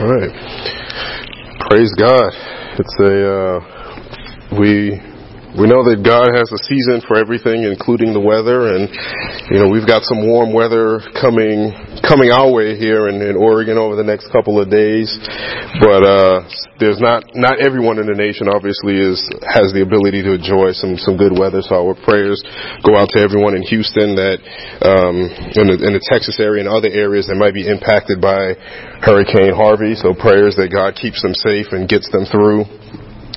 All right. Praise God. It's a uh, we we know that God has a season for everything, including the weather, and you know we've got some warm weather coming coming our way here in, in Oregon over the next couple of days. But uh, there's not not everyone in the nation obviously is has the ability to enjoy some some good weather. So our prayers go out to everyone in Houston that um, in, the, in the Texas area and other areas that might be impacted by Hurricane Harvey. So prayers that God keeps them safe and gets them through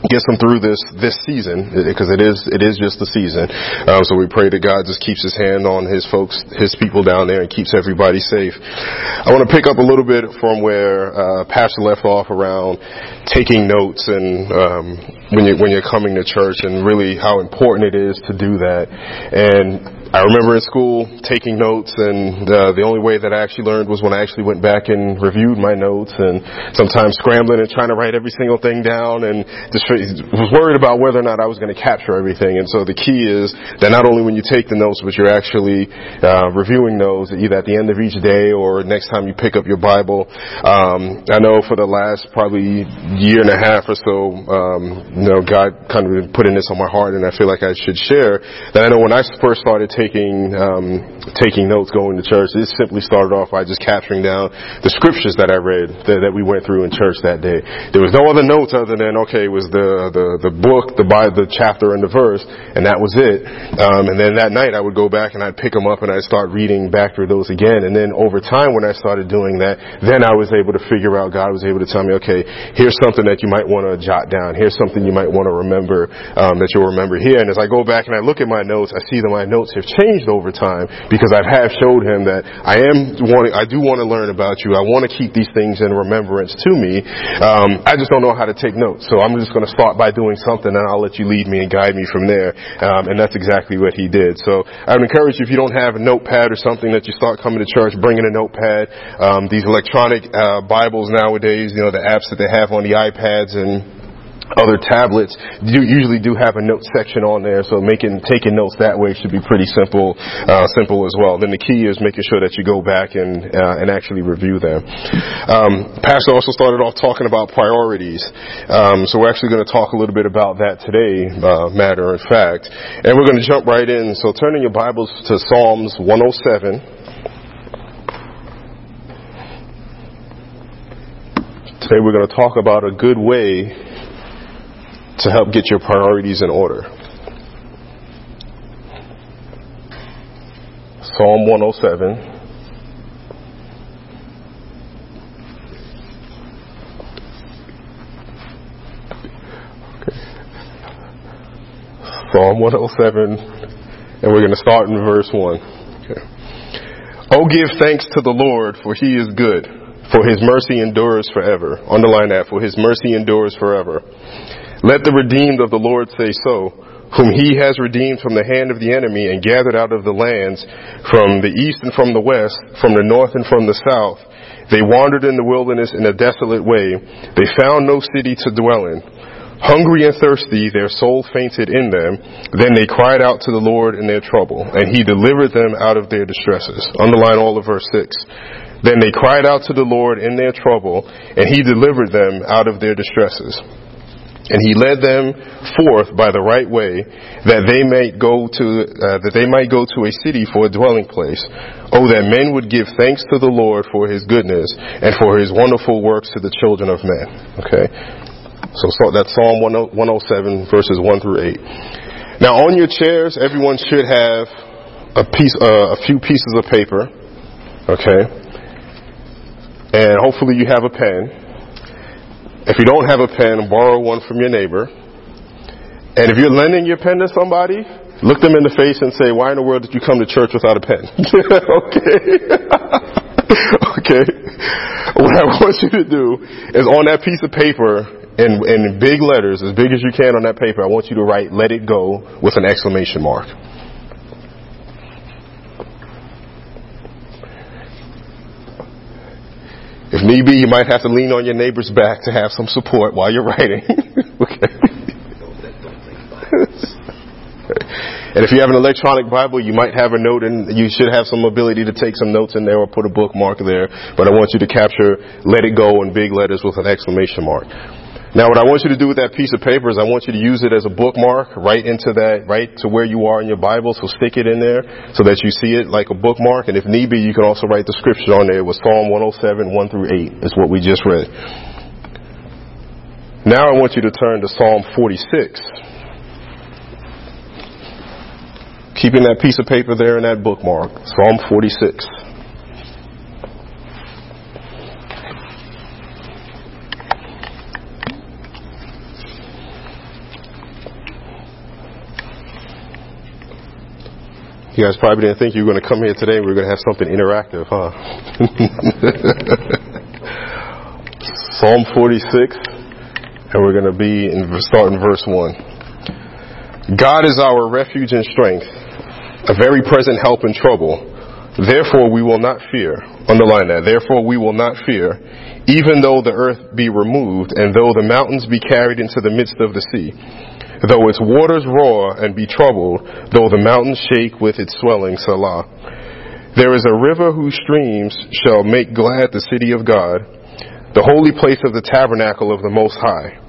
gets them through this this season because it is it is just the season. Um, so we pray that God just keeps His hand on His folks, His people down there, and keeps everybody safe. I want to pick up a little bit from where uh, Pastor left off around taking notes and um, when you when you're coming to church, and really how important it is to do that. And I remember in school taking notes, and uh, the only way that I actually learned was when I actually went back and reviewed my notes, and sometimes scrambling and trying to write every single thing down, and just was worried about whether or not I was going to capture everything. And so the key is that not only when you take the notes, but you're actually uh, reviewing those either at the end of each day or next time you pick up your Bible. Um, I know for the last probably year and a half or so, um, you know, God kind of been putting this on my heart, and I feel like I should share that I know when I first started taking taking um, taking notes going to church. It simply started off by just capturing down the scriptures that I read that, that we went through in church that day. There was no other notes other than okay, it was the the the book, the Bible, the chapter, and the verse, and that was it. Um, and then that night I would go back and I'd pick them up and I'd start reading back through those again. And then over time, when I started doing that, then I was able to figure out. God was able to tell me, okay, here's something that you might want to jot down. Here's something you might want to remember um, that you'll remember here. And as I go back and I look at my notes, I see that my notes have changed over time because I have showed him that I am wanting, I do want to learn about you. I want to keep these things in remembrance to me. Um, I just don't know how to take notes. So I'm just going to start by doing something and I'll let you lead me and guide me from there. Um, and that's exactly what he did. So I would encourage you if you don't have a notepad or something that you start coming to church, bringing a notepad. Um, these electronic uh, Bibles nowadays, you know, the apps that they have on the iPads and other tablets do usually do have a note section on there, so making taking notes that way should be pretty simple, uh, simple as well. Then the key is making sure that you go back and uh, and actually review them. Um, Pastor also started off talking about priorities, um, so we're actually going to talk a little bit about that today, uh, matter of fact, and we're going to jump right in. So turning your Bibles to Psalms 107. Today we're going to talk about a good way to help get your priorities in order. Psalm 107. Psalm 107, and we're going to start in verse 1. Okay. Oh, give thanks to the Lord, for he is good, for his mercy endures forever. Underline that, for his mercy endures forever. Let the redeemed of the Lord say so, whom he has redeemed from the hand of the enemy and gathered out of the lands from the east and from the west, from the north and from the south. They wandered in the wilderness in a desolate way. They found no city to dwell in. Hungry and thirsty, their soul fainted in them. Then they cried out to the Lord in their trouble, and he delivered them out of their distresses. Underline all of verse 6. Then they cried out to the Lord in their trouble, and he delivered them out of their distresses. And he led them forth by the right way, that they might go to uh, that they might go to a city for a dwelling place. Oh, that men would give thanks to the Lord for His goodness and for His wonderful works to the children of men. Okay, so, so that's Psalm 107 verses one through eight. Now, on your chairs, everyone should have a piece, uh, a few pieces of paper. Okay, and hopefully you have a pen. If you don't have a pen, borrow one from your neighbor. And if you're lending your pen to somebody, look them in the face and say, why in the world did you come to church without a pen? okay. okay. What I want you to do is on that piece of paper, in, in big letters, as big as you can on that paper, I want you to write, let it go with an exclamation mark. If need be, you might have to lean on your neighbor's back to have some support while you're writing. And if you have an electronic Bible, you might have a note and you should have some ability to take some notes in there or put a bookmark there. But I want you to capture let it go in big letters with an exclamation mark. Now what I want you to do with that piece of paper is I want you to use it as a bookmark right into that, right to where you are in your Bible. So stick it in there so that you see it like a bookmark. And if need be, you can also write the scripture on there. It was Psalm 107, 1 through 8 is what we just read. Now I want you to turn to Psalm 46. Keeping that piece of paper there in that bookmark. Psalm 46. You guys probably didn't think you were going to come here today we are going to have something interactive, huh? Psalm 46 and we're going to be in start in verse one. God is our refuge and strength, a very present help in trouble. Therefore we will not fear. Underline that. Therefore we will not fear, even though the earth be removed, and though the mountains be carried into the midst of the sea. Though its waters roar and be troubled, though the mountains shake with its swelling, Selah. There is a river whose streams shall make glad the city of God, the holy place of the tabernacle of the Most High.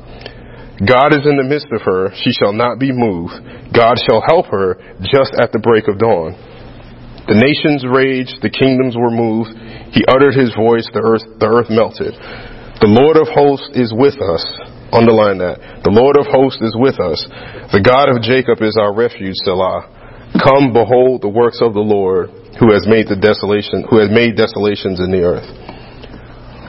God is in the midst of her, she shall not be moved. God shall help her just at the break of dawn. The nations raged, the kingdoms were moved. He uttered his voice, the earth, the earth melted. The Lord of hosts is with us. Underline that. The Lord of hosts is with us. The God of Jacob is our refuge, Selah. Come, behold the works of the Lord, who has made the desolation, who has made desolations in the earth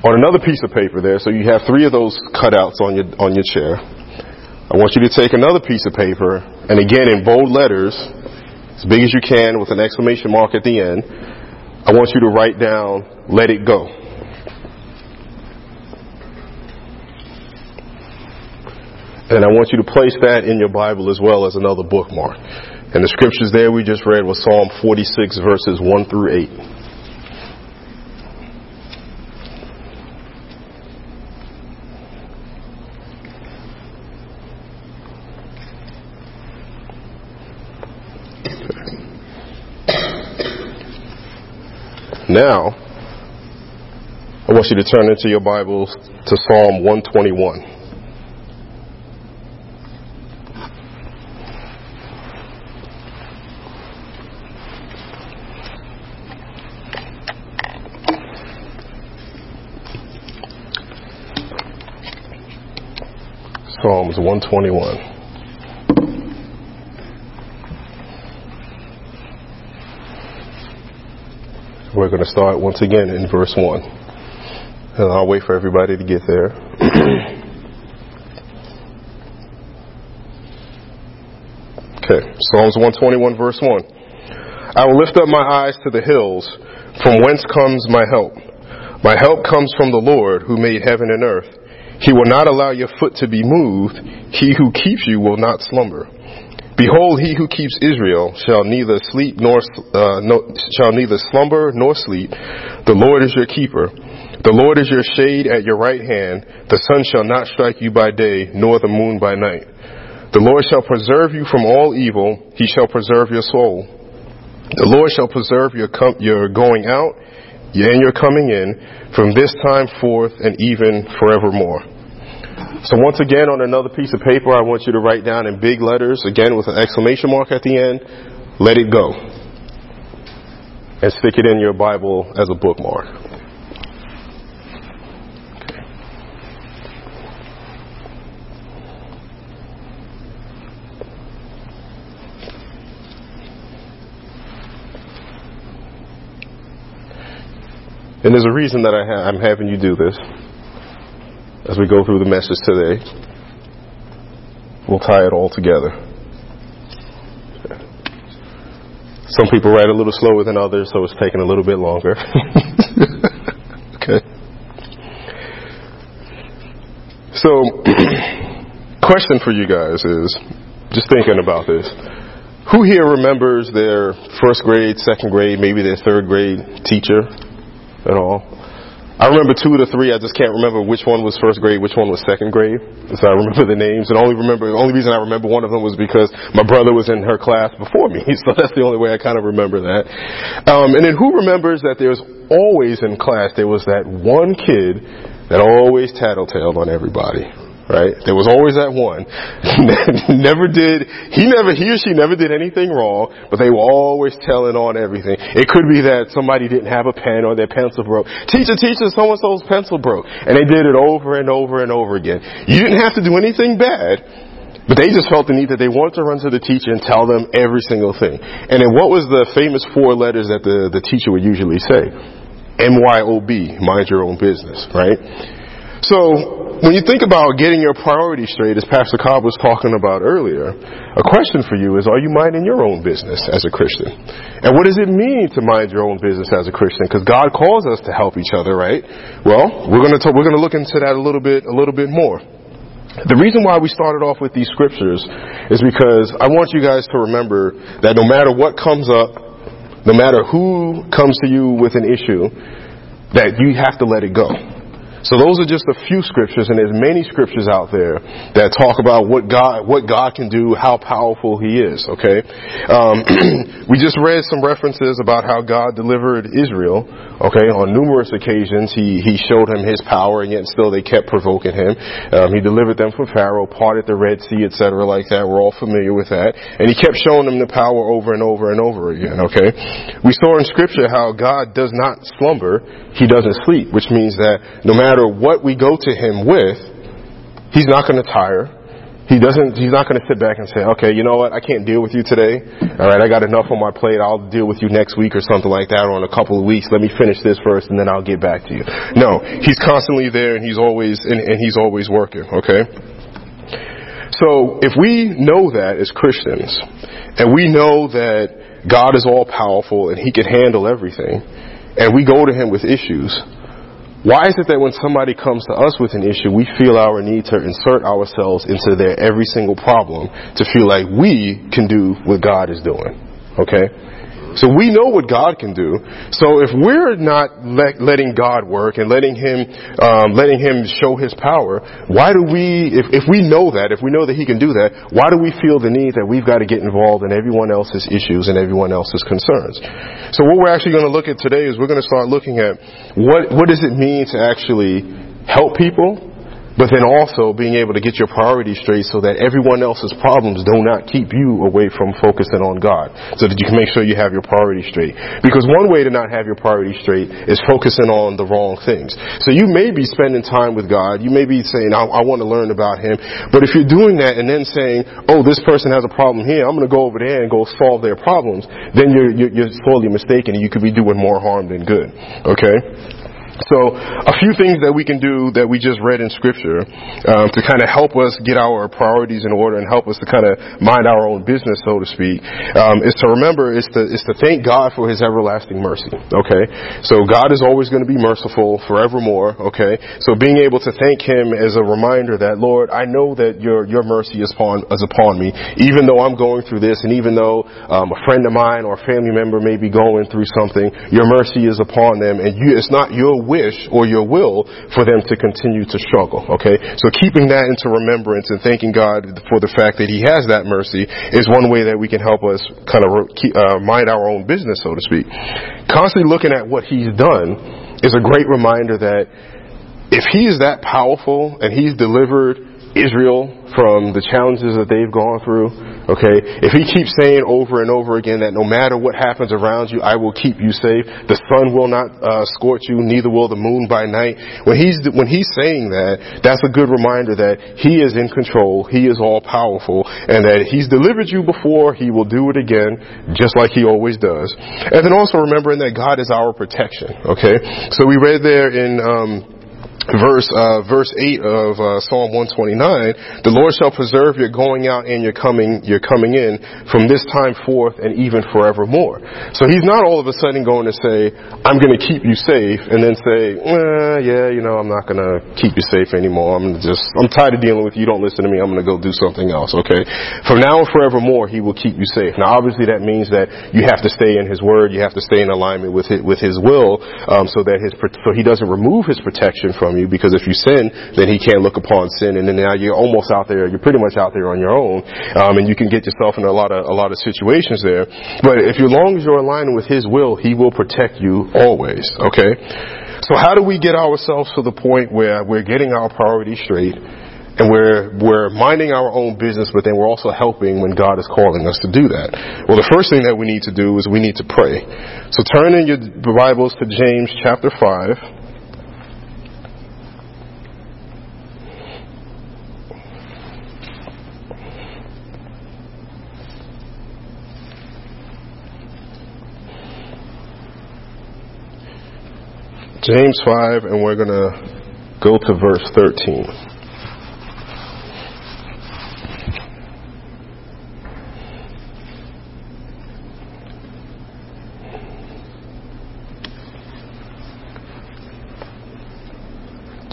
on another piece of paper there, so you have three of those cutouts on your, on your chair. I want you to take another piece of paper, and again in bold letters, as big as you can with an exclamation mark at the end, I want you to write down, let it go. And I want you to place that in your Bible as well as another bookmark. And the scriptures there we just read was Psalm 46 verses 1 through 8. Now, I want you to turn into your Bibles to Psalm 121. Psalms 121. We're going to start once again in verse 1. And I'll wait for everybody to get there. okay, Psalms 121, verse 1. I will lift up my eyes to the hills, from whence comes my help. My help comes from the Lord who made heaven and earth. He will not allow your foot to be moved. He who keeps you will not slumber. Behold, he who keeps Israel shall neither sleep nor uh, no, shall neither slumber nor sleep. The Lord is your keeper. The Lord is your shade at your right hand. The sun shall not strike you by day, nor the moon by night. The Lord shall preserve you from all evil. He shall preserve your soul. The Lord shall preserve your com- your going out and your coming in from this time forth and even forevermore. So once again, on another piece of paper, I want you to write down in big letters, again with an exclamation mark at the end, let it go. And stick it in your Bible as a bookmark. And there's a reason that ha- I'm having you do this as we go through the message today. We'll tie it all together. Some people write a little slower than others, so it's taking a little bit longer. okay. So, question for you guys is just thinking about this. Who here remembers their first grade, second grade, maybe their third grade teacher at all? I remember two the three. I just can't remember which one was first grade, which one was second grade. So I remember the names, and only remember the only reason I remember one of them was because my brother was in her class before me. So that's the only way I kind of remember that. Um, and then who remembers that there's always in class there was that one kid that always tattletaled on everybody right? There was always that one. never did, he never, he or she never did anything wrong, but they were always telling on everything. It could be that somebody didn't have a pen or their pencil broke. Teacher, teacher, so-and-so's pencil broke. And they did it over and over and over again. You didn't have to do anything bad. But they just felt the need that they wanted to run to the teacher and tell them every single thing. And then what was the famous four letters that the, the teacher would usually say? M-Y-O-B, mind your own business, right? So when you think about getting your priorities straight, as Pastor Cobb was talking about earlier, a question for you is, are you minding your own business as a Christian? And what does it mean to mind your own business as a Christian? Because God calls us to help each other, right? Well, we're going to we're going to look into that a little bit a little bit more. The reason why we started off with these scriptures is because I want you guys to remember that no matter what comes up, no matter who comes to you with an issue, that you have to let it go. So those are just a few scriptures, and there's many scriptures out there that talk about what God, what God can do, how powerful He is. Okay, um, we just read some references about how God delivered Israel. Okay, on numerous occasions, He He showed him His power, and yet still they kept provoking Him. Um, he delivered them from Pharaoh, parted the Red Sea, etc., like that. We're all familiar with that, and He kept showing them the power over and over and over again. Okay, we saw in Scripture how God does not slumber; He doesn't sleep, which means that no matter matter what we go to him with, he's not going to tire. He doesn't, he's not going to sit back and say, okay, you know what, I can't deal with you today. Alright, I got enough on my plate. I'll deal with you next week or something like that or in a couple of weeks. Let me finish this first and then I'll get back to you. No, he's constantly there and he's always, and, and he's always working, okay? So if we know that as Christians, and we know that God is all powerful and he can handle everything, and we go to him with issues, why is it that when somebody comes to us with an issue, we feel our need to insert ourselves into their every single problem to feel like we can do what God is doing? Okay? So we know what God can do. So if we're not let, letting God work and letting Him, um, letting Him show His power, why do we, if, if we know that, if we know that He can do that, why do we feel the need that we've got to get involved in everyone else's issues and everyone else's concerns? So what we're actually going to look at today is we're going to start looking at what, what does it mean to actually help people but then also being able to get your priorities straight so that everyone else's problems do not keep you away from focusing on God. So that you can make sure you have your priorities straight. Because one way to not have your priorities straight is focusing on the wrong things. So you may be spending time with God. You may be saying, I, I want to learn about Him. But if you're doing that and then saying, oh, this person has a problem here, I'm going to go over there and go solve their problems, then you're, you're, you're sorely mistaken and you could be doing more harm than good. Okay? So, a few things that we can do that we just read in Scripture um, to kind of help us get our priorities in order and help us to kind of mind our own business, so to speak, um, is to remember is to is to thank God for His everlasting mercy. Okay, so God is always going to be merciful forevermore. Okay, so being able to thank Him as a reminder that Lord, I know that Your Your mercy is upon is upon me, even though I'm going through this, and even though um, a friend of mine or a family member may be going through something, Your mercy is upon them, and you, it's not Your wish or your will for them to continue to struggle. Okay? So keeping that into remembrance and thanking God for the fact that He has that mercy is one way that we can help us kind of uh, mind our own business, so to speak. Constantly looking at what He's done is a great reminder that if He is that powerful and He's delivered Israel from the challenges that they've gone through, Okay? If he keeps saying over and over again that no matter what happens around you, I will keep you safe. The sun will not uh, scorch you, neither will the moon by night. When he's when he's saying that, that's a good reminder that he is in control. He is all powerful, and that he's delivered you before, he will do it again, just like he always does. And then also remembering that God is our protection. Okay? So we read there in. Um, verse uh, verse eight of uh, Psalm one twenty nine, the Lord shall preserve your going out and your coming your coming in from this time forth and even forevermore. So He's not all of a sudden going to say, "I'm going to keep you safe," and then say, eh, "Yeah, you know, I'm not going to keep you safe anymore. I'm just I'm tired of dealing with you. Don't listen to me. I'm going to go do something else." Okay, from now and forevermore, He will keep you safe. Now, obviously, that means that you have to stay in His Word. You have to stay in alignment with His, with His will, um, so that His so He doesn't remove His protection from you because if you sin, then he can't look upon sin, and then now you're almost out there. You're pretty much out there on your own, um, and you can get yourself in a lot of a lot of situations there. But if as long as you're aligned with His will, He will protect you always. Okay. So how do we get ourselves to the point where we're getting our priorities straight? and we're we're minding our own business, but then we're also helping when God is calling us to do that. Well, the first thing that we need to do is we need to pray. So turn in your Bibles to James chapter five. James 5, and we're going to go to verse 13.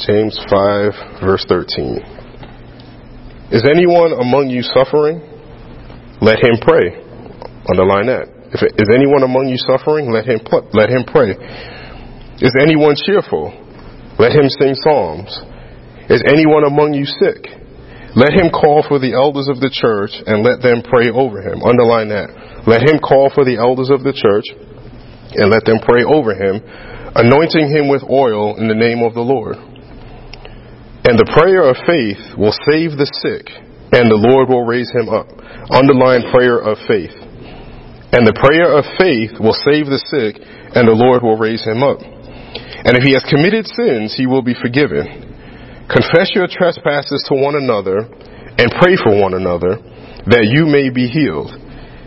James 5, verse 13. Is anyone among you suffering? Let him pray. Underline that. If it, is anyone among you suffering? Let him let him pray. Is anyone cheerful? Let him sing psalms. Is anyone among you sick? Let him call for the elders of the church and let them pray over him. Underline that. Let him call for the elders of the church and let them pray over him, anointing him with oil in the name of the Lord. And the prayer of faith will save the sick, and the Lord will raise him up. Underline prayer of faith. And the prayer of faith will save the sick, and the Lord will raise him up. And if he has committed sins, he will be forgiven. Confess your trespasses to one another and pray for one another that you may be healed.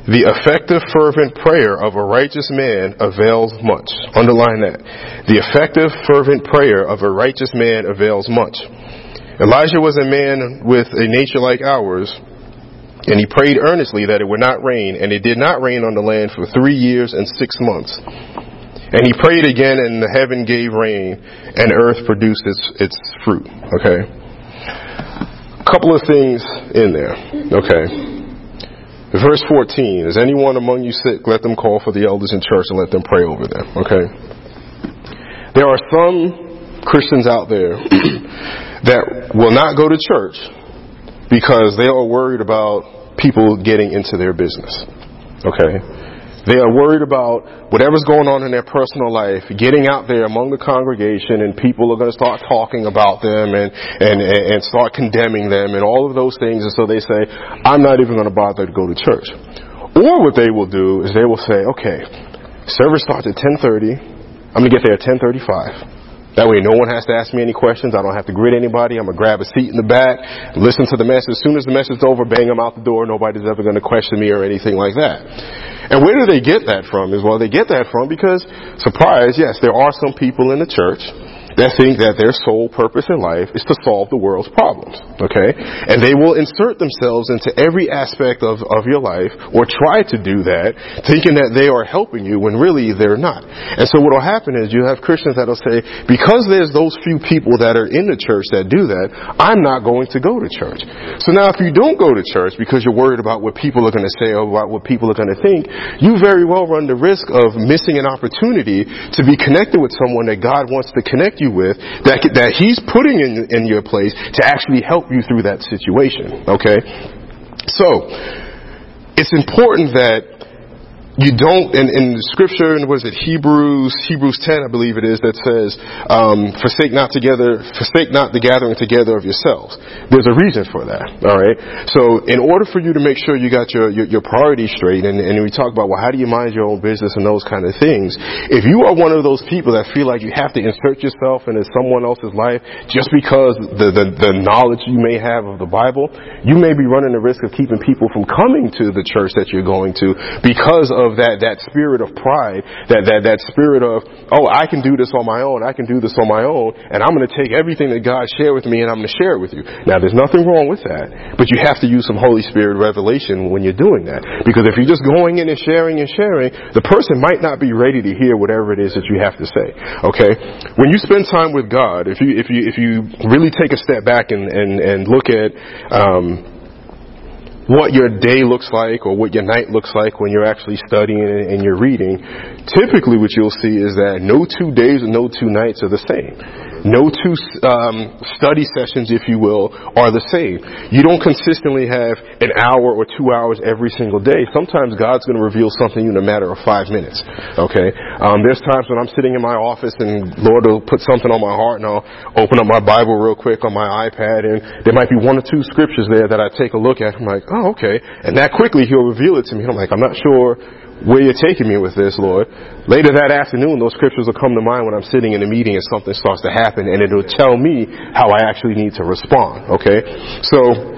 The effective, fervent prayer of a righteous man avails much. Underline that. The effective, fervent prayer of a righteous man avails much. Elijah was a man with a nature like ours, and he prayed earnestly that it would not rain, and it did not rain on the land for three years and six months. And he prayed again, and the heaven gave rain, and earth produced its, its fruit. Okay? A couple of things in there. Okay. Verse 14 Is anyone among you sick? Let them call for the elders in church and let them pray over them. Okay? There are some Christians out there that will not go to church because they are worried about people getting into their business. Okay? They are worried about whatever's going on in their personal life, getting out there among the congregation, and people are going to start talking about them and, and, and start condemning them and all of those things. And so they say, I'm not even going to bother to go to church. Or what they will do is they will say, okay, service starts at 1030. I'm going to get there at 1035. That way no one has to ask me any questions. I don't have to greet anybody. I'm going to grab a seat in the back, listen to the message. As soon as the message is over, bang them out the door. Nobody's ever going to question me or anything like that. And where do they get that from? Is well, they get that from because, surprise, yes, there are some people in the church that think that their sole purpose in life is to solve the world's problems. Okay? And they will insert themselves into every aspect of, of your life or try to do that thinking that they are helping you when really they're not. And so what will happen is you have Christians that will say, because there's those few people that are in the church that do that, I'm not going to go to church. So now if you don't go to church because you're worried about what people are going to say or about what people are going to think, you very well run the risk of missing an opportunity to be connected with someone that God wants to connect you with that, that He's putting in, in your place to actually help you through that situation. Okay? So, it's important that you don't, in, in scripture, and was it Hebrews, Hebrews 10, I believe it is, that says, um, forsake not together, forsake not the gathering together of yourselves. There's a reason for that, alright? So, in order for you to make sure you got your, your, your priorities straight, and, and we talk about, well, how do you mind your own business and those kind of things, if you are one of those people that feel like you have to insert yourself into someone else's life just because the, the, the knowledge you may have of the Bible, you may be running the risk of keeping people from coming to the church that you're going to because of of that, that spirit of pride, that, that, that spirit of, oh, I can do this on my own, I can do this on my own, and I'm going to take everything that God shared with me and I'm going to share it with you. Now, there's nothing wrong with that, but you have to use some Holy Spirit revelation when you're doing that. Because if you're just going in and sharing and sharing, the person might not be ready to hear whatever it is that you have to say. Okay? When you spend time with God, if you, if you, if you really take a step back and, and, and look at, um, what your day looks like or what your night looks like when you're actually studying and you're reading, typically what you'll see is that no two days and no two nights are the same. No two um, study sessions, if you will, are the same. You don't consistently have an hour or two hours every single day. Sometimes God's going to reveal something in a matter of five minutes. Okay. Um, there's times when I'm sitting in my office and Lord will put something on my heart, and I'll open up my Bible real quick on my iPad, and there might be one or two scriptures there that I take a look at. I'm like, oh, okay. And that quickly He'll reveal it to me. I'm like, I'm not sure where you're taking me with this, Lord. Later that afternoon, those scriptures will come to mind when I'm sitting in a meeting and something starts to happen, and it'll tell me how I actually need to respond. Okay? So,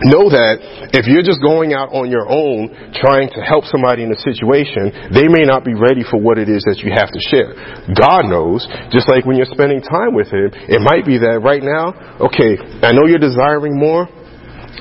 know that if you're just going out on your own trying to help somebody in a situation, they may not be ready for what it is that you have to share. God knows, just like when you're spending time with Him, it might be that right now, okay, I know you're desiring more,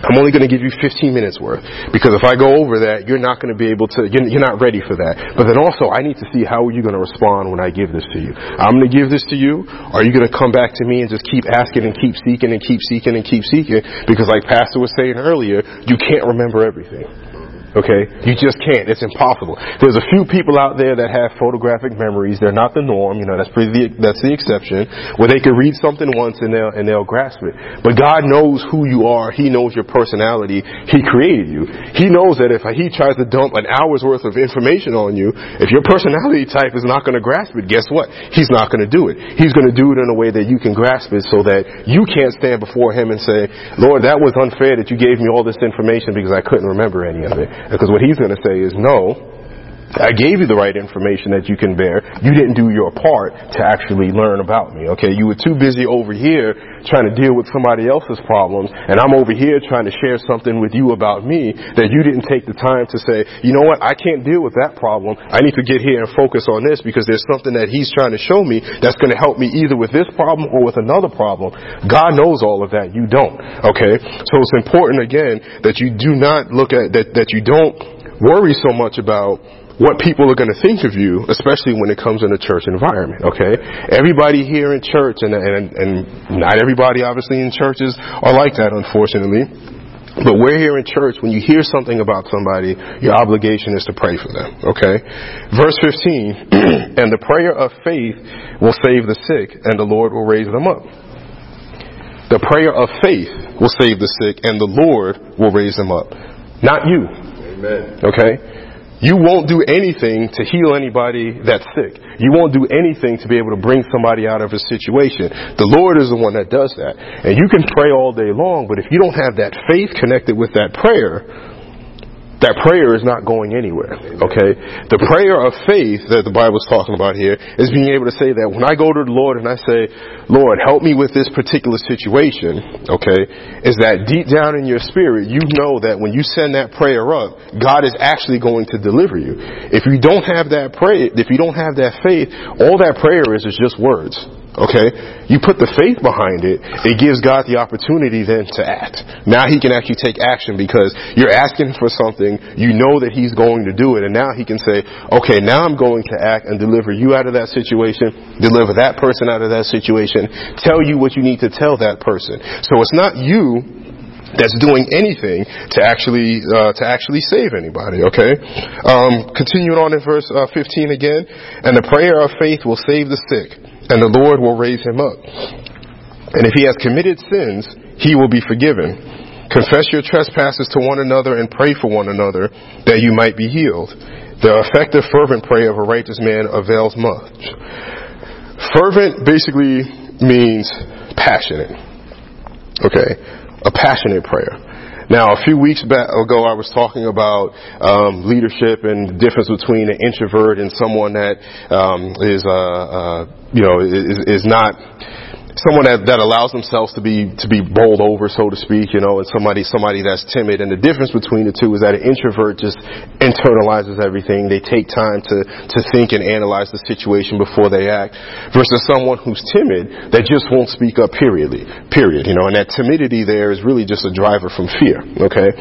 I'm only going to give you 15 minutes worth because if I go over that, you're not going to be able to. You're, you're not ready for that. But then also, I need to see how are you going to respond when I give this to you. I'm going to give this to you. Are you going to come back to me and just keep asking and keep seeking and keep seeking and keep seeking? Because like Pastor was saying earlier, you can't remember everything. Okay? You just can't. It's impossible. There's a few people out there that have photographic memories. They're not the norm. You know, that's pretty, that's the exception. Where they can read something once and they'll, and they'll grasp it. But God knows who you are. He knows your personality. He created you. He knows that if He tries to dump an hour's worth of information on you, if your personality type is not going to grasp it, guess what? He's not going to do it. He's going to do it in a way that you can grasp it so that you can't stand before Him and say, Lord, that was unfair that you gave me all this information because I couldn't remember any of it. Because what he's going to say is, no, I gave you the right information that you can bear. You didn't do your part to actually learn about me. Okay, you were too busy over here trying to deal with somebody else's problems, and I'm over here trying to share something with you about me that you didn't take the time to say, you know what, I can't deal with that problem. I need to get here and focus on this because there's something that he's trying to show me that's going to help me either with this problem or with another problem. God knows all of that. You don't. Okay, so it's important again that you do not look at that that you don't worry so much about what people are going to think of you, especially when it comes in a church environment, okay? Everybody here in church, and, and, and not everybody obviously in churches are like that, unfortunately. But we're here in church. When you hear something about somebody, your obligation is to pray for them. Okay? Verse 15, and the prayer of faith will save the sick, and the Lord will raise them up. The prayer of faith will save the sick, and the Lord will raise them up. Not you. Amen. Okay? You won't do anything to heal anybody that's sick. You won't do anything to be able to bring somebody out of a situation. The Lord is the one that does that. And you can pray all day long, but if you don't have that faith connected with that prayer, that prayer is not going anywhere. Okay? The prayer of faith that the Bible is talking about here is being able to say that when I go to the Lord and I say, Lord, help me with this particular situation, okay, is that deep down in your spirit, you know that when you send that prayer up, God is actually going to deliver you. If you don't have that prayer, if you don't have that faith, all that prayer is is just words. Okay? You put the faith behind it, it gives God the opportunity then to act. Now He can actually take action because you're asking for something, you know that He's going to do it, and now He can say, okay, now I'm going to act and deliver you out of that situation, deliver that person out of that situation, tell you what you need to tell that person. So it's not you that's doing anything to actually uh, to actually save anybody. Okay, um, continuing on in verse uh, 15 again, and the prayer of faith will save the sick and the Lord will raise him up. And if he has committed sins, he will be forgiven. Confess your trespasses to one another and pray for one another that you might be healed. The effective fervent prayer of a righteous man avails much. Fervent basically means passionate. Okay? A passionate prayer. Now, a few weeks back ago, I was talking about um, leadership and the difference between an introvert and someone that um, is, uh, uh, you know, is, is not someone that, that allows themselves to be to be bowled over, so to speak, you know, and somebody somebody that's timid. And the difference between the two is that an introvert just internalizes everything. They take time to to think and analyze the situation before they act, versus someone who's timid that just won't speak up. Periodly, period. You know, and that timidity there is really just a driver from fear. Okay,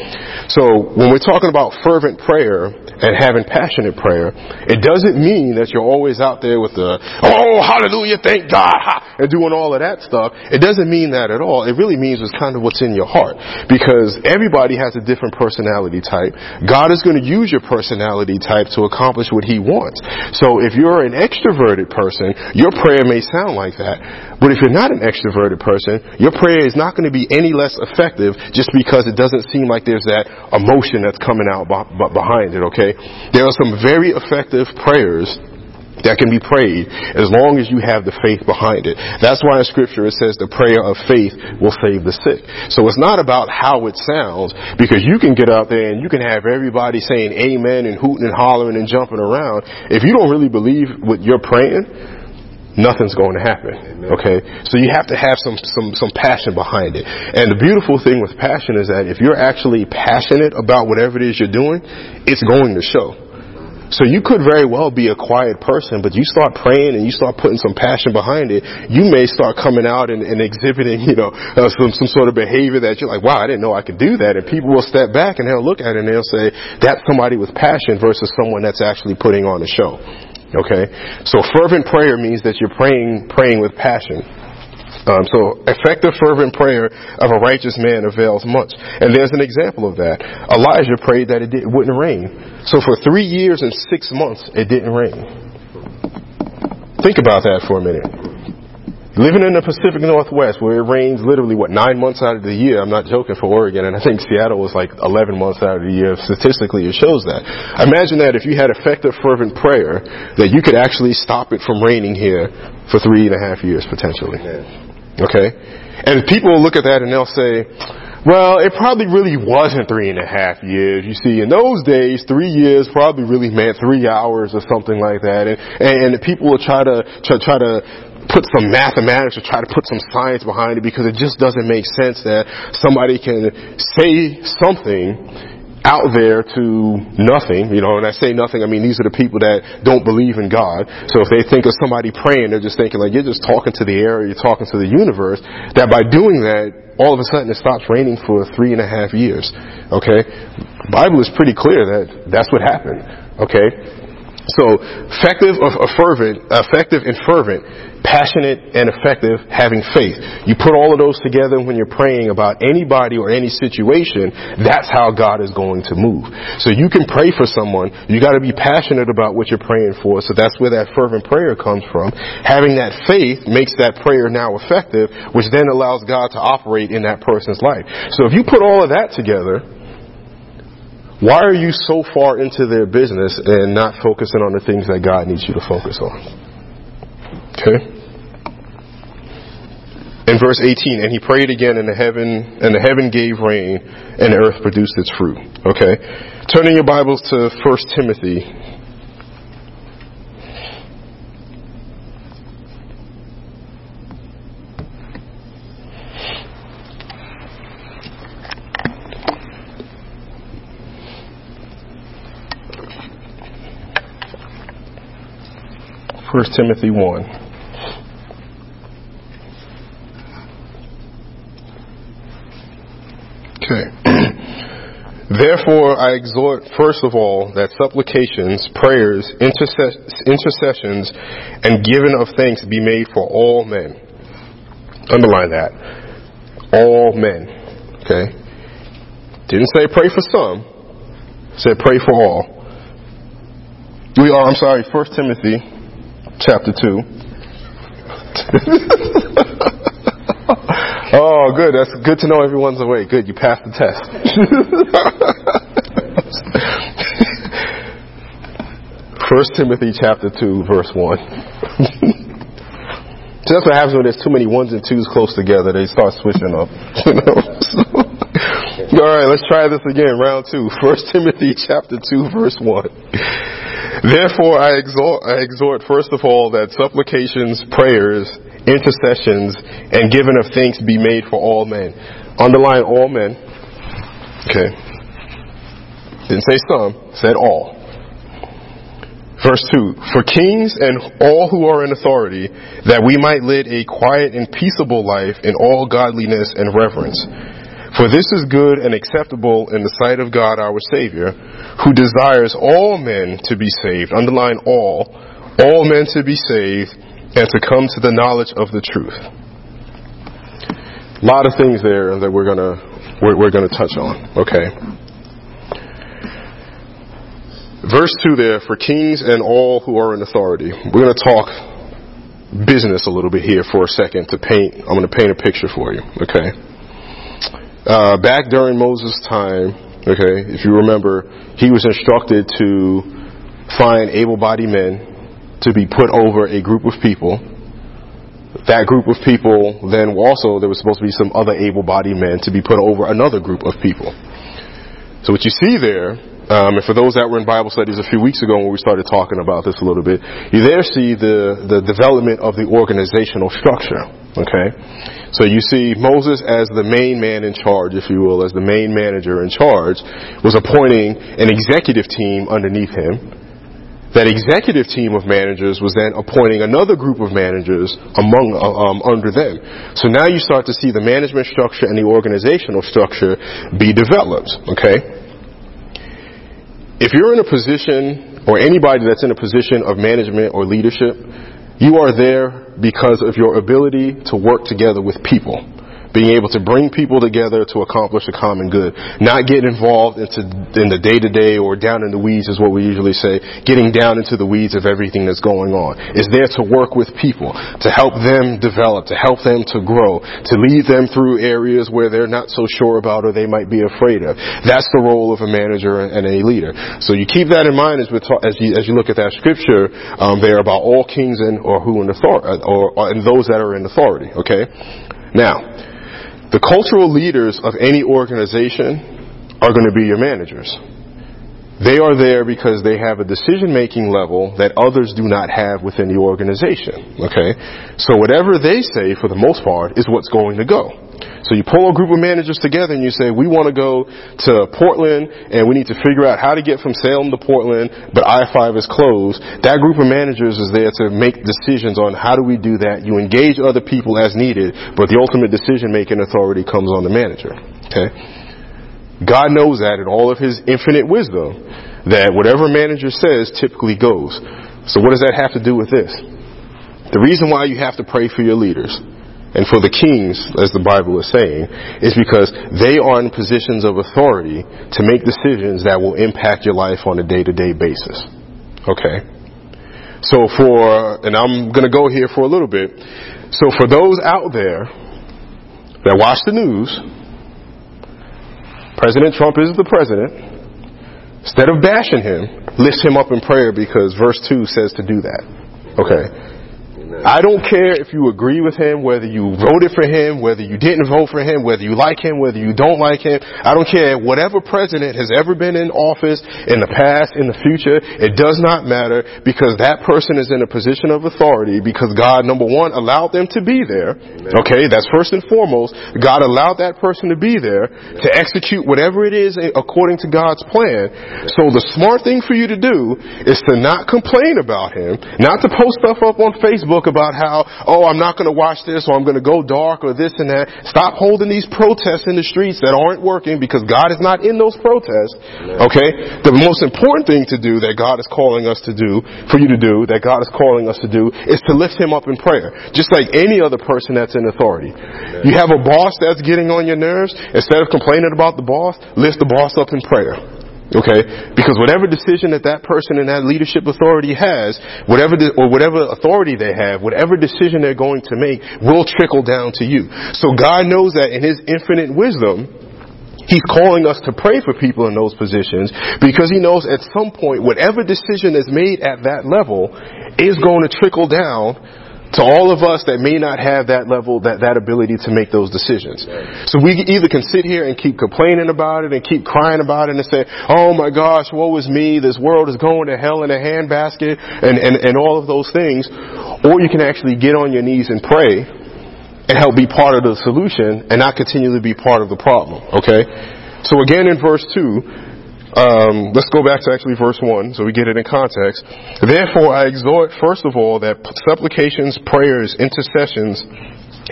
so when we're talking about fervent prayer and having passionate prayer, it doesn't mean that you're always out there with the oh hallelujah, thank God, and doing all of that stuff, it doesn't mean that at all. It really means it's kind of what's in your heart. Because everybody has a different personality type. God is going to use your personality type to accomplish what He wants. So if you're an extroverted person, your prayer may sound like that. But if you're not an extroverted person, your prayer is not going to be any less effective just because it doesn't seem like there's that emotion that's coming out behind it, okay? There are some very effective prayers that can be prayed as long as you have the faith behind it. That's why in scripture it says the prayer of faith will save the sick. So it's not about how it sounds because you can get out there and you can have everybody saying amen and hooting and hollering and jumping around. If you don't really believe what you're praying, nothing's going to happen. Okay? So you have to have some, some, some passion behind it. And the beautiful thing with passion is that if you're actually passionate about whatever it is you're doing, it's going to show. So you could very well be a quiet person, but you start praying and you start putting some passion behind it, you may start coming out and, and exhibiting, you know, uh, some, some sort of behavior that you're like, wow, I didn't know I could do that. And people will step back and they'll look at it and they'll say, that's somebody with passion versus someone that's actually putting on a show. Okay? So fervent prayer means that you're praying, praying with passion. Um, so effective fervent prayer of a righteous man avails much. And there's an example of that. Elijah prayed that it, did, wouldn't rain. So for three years and six months, it didn't rain. Think about that for a minute. Living in the Pacific Northwest where it rains literally, what, nine months out of the year. I'm not joking for Oregon. And I think Seattle was like 11 months out of the year. Statistically, it shows that. Imagine that if you had effective fervent prayer, that you could actually stop it from raining here for three and a half years potentially. Okay? And people will look at that and they'll say, well, it probably really wasn't three and a half years. You see, in those days, three years probably really meant three hours or something like that. And, and, people will try to, try, try to put some mathematics or try to put some science behind it because it just doesn't make sense that somebody can say something out there to nothing, you know, and I say nothing, I mean these are the people that don't believe in God. So if they think of somebody praying, they're just thinking like you're just talking to the air, you're talking to the universe, that by doing that, all of a sudden it stops raining for three and a half years. Okay? The Bible is pretty clear that that's what happened. Okay? So, effective or fervent, effective and fervent, passionate and effective having faith. You put all of those together when you're praying about anybody or any situation, that's how God is going to move. So you can pray for someone, you gotta be passionate about what you're praying for, so that's where that fervent prayer comes from. Having that faith makes that prayer now effective, which then allows God to operate in that person's life. So if you put all of that together, why are you so far into their business and not focusing on the things that God needs you to focus on? Okay? In verse 18, and he prayed again and the heaven, and the heaven gave rain and the earth produced its fruit. Okay? Turning your Bibles to 1 Timothy 1 Timothy 1. Okay. Therefore, I exhort, first of all, that supplications, prayers, intercessions, and giving of thanks be made for all men. Underline that. All men. Okay? Didn't say pray for some. Said pray for all. We are, I'm sorry, 1 Timothy chapter 2. oh, good. That's good to know everyone's awake. Good. You passed the test. First Timothy chapter 2 verse 1. so that's what happens when there's too many ones and twos close together. They start switching up. All right, let's try this again. Round two. First Timothy chapter 2 verse 1. Therefore, I exhort, I exhort, first of all, that supplications, prayers, intercessions, and giving of thanks be made for all men. Underline all men. Okay. Didn't say some, said all. Verse 2 For kings and all who are in authority, that we might lead a quiet and peaceable life in all godliness and reverence. For this is good and acceptable in the sight of God our Savior, who desires all men to be saved. Underline all. All men to be saved and to come to the knowledge of the truth. A lot of things there that we're gonna we're, we're gonna touch on. Okay. Verse 2 there, for kings and all who are in authority. We're to talk business a little bit here for a second to paint, I'm to paint a picture for you, okay? Uh, back during Moses' time, okay, if you remember, he was instructed to find able-bodied men to be put over a group of people. That group of people then also, there was supposed to be some other able-bodied men to be put over another group of people. So what you see there um, and for those that were in Bible studies a few weeks ago when we started talking about this a little bit, you there see the, the development of the organizational structure. Okay? So you see Moses as the main man in charge, if you will, as the main manager in charge, was appointing an executive team underneath him. That executive team of managers was then appointing another group of managers among um, under them. So now you start to see the management structure and the organizational structure be developed. Okay, if you're in a position, or anybody that's in a position of management or leadership, you are there because of your ability to work together with people being able to bring people together to accomplish a common good. Not get involved into in the day to day or down in the weeds is what we usually say. Getting down into the weeds of everything that's going on. Is there to work with people, to help them develop, to help them to grow, to lead them through areas where they're not so sure about or they might be afraid of. That's the role of a manager and a leader. So you keep that in mind as, talk, as, you, as you look at that scripture um, there about all kings and or who in authority or, or and those that are in authority. Okay. Now, the cultural leaders of any organization are going to be your managers. They are there because they have a decision making level that others do not have within the organization. Okay? So whatever they say, for the most part, is what's going to go. So you pull a group of managers together and you say, we want to go to Portland and we need to figure out how to get from Salem to Portland, but I-5 is closed. That group of managers is there to make decisions on how do we do that. You engage other people as needed, but the ultimate decision making authority comes on the manager. Okay? God knows that in all of his infinite wisdom that whatever manager says typically goes. So what does that have to do with this? The reason why you have to pray for your leaders and for the kings, as the Bible is saying, is because they are in positions of authority to make decisions that will impact your life on a day to day basis. Okay? So for, and I'm gonna go here for a little bit. So for those out there that watch the news, President Trump is the president. Instead of bashing him, lift him up in prayer because verse 2 says to do that. Okay? I don't care if you agree with him, whether you voted for him, whether you didn't vote for him, whether you like him, whether you don't like him. I don't care. Whatever president has ever been in office in the past, in the future, it does not matter because that person is in a position of authority because God, number one, allowed them to be there. Okay, that's first and foremost. God allowed that person to be there to execute whatever it is according to God's plan. So the smart thing for you to do is to not complain about him, not to post stuff up on Facebook about how, oh, I'm not going to watch this or I'm going to go dark or this and that. Stop holding these protests in the streets that aren't working because God is not in those protests. Okay? The most important thing to do that God is calling us to do, for you to do, that God is calling us to do, is to lift Him up in prayer. Just like any other person that's in authority. You have a boss that's getting on your nerves, instead of complaining about the boss, lift the boss up in prayer. Okay? Because whatever decision that that person in that leadership authority has, whatever, the, or whatever authority they have, whatever decision they're going to make will trickle down to you. So God knows that in His infinite wisdom, He's calling us to pray for people in those positions because He knows at some point, whatever decision is made at that level is going to trickle down to all of us that may not have that level, that, that ability to make those decisions. So we either can sit here and keep complaining about it and keep crying about it and say, oh my gosh, woe is me, this world is going to hell in a handbasket and, and, and all of those things. or you can actually get on your knees and pray and help be part of the solution and not continually be part of the problem. Okay? So again in verse 2, um, let's go back to actually verse 1 so we get it in context. Therefore, I exhort, first of all, that supplications, prayers, intercessions,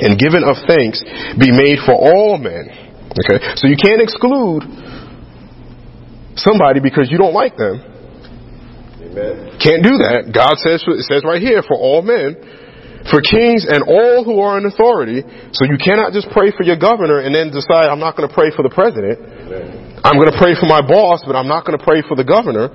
and giving of thanks be made for all men. Okay? So you can't exclude somebody because you don't like them. Amen. Can't do that. God says, it says right here, for all men, for kings and all who are in authority. So you cannot just pray for your governor and then decide, I'm not going to pray for the president. Amen. I'm going to pray for my boss, but I'm not going to pray for the governor.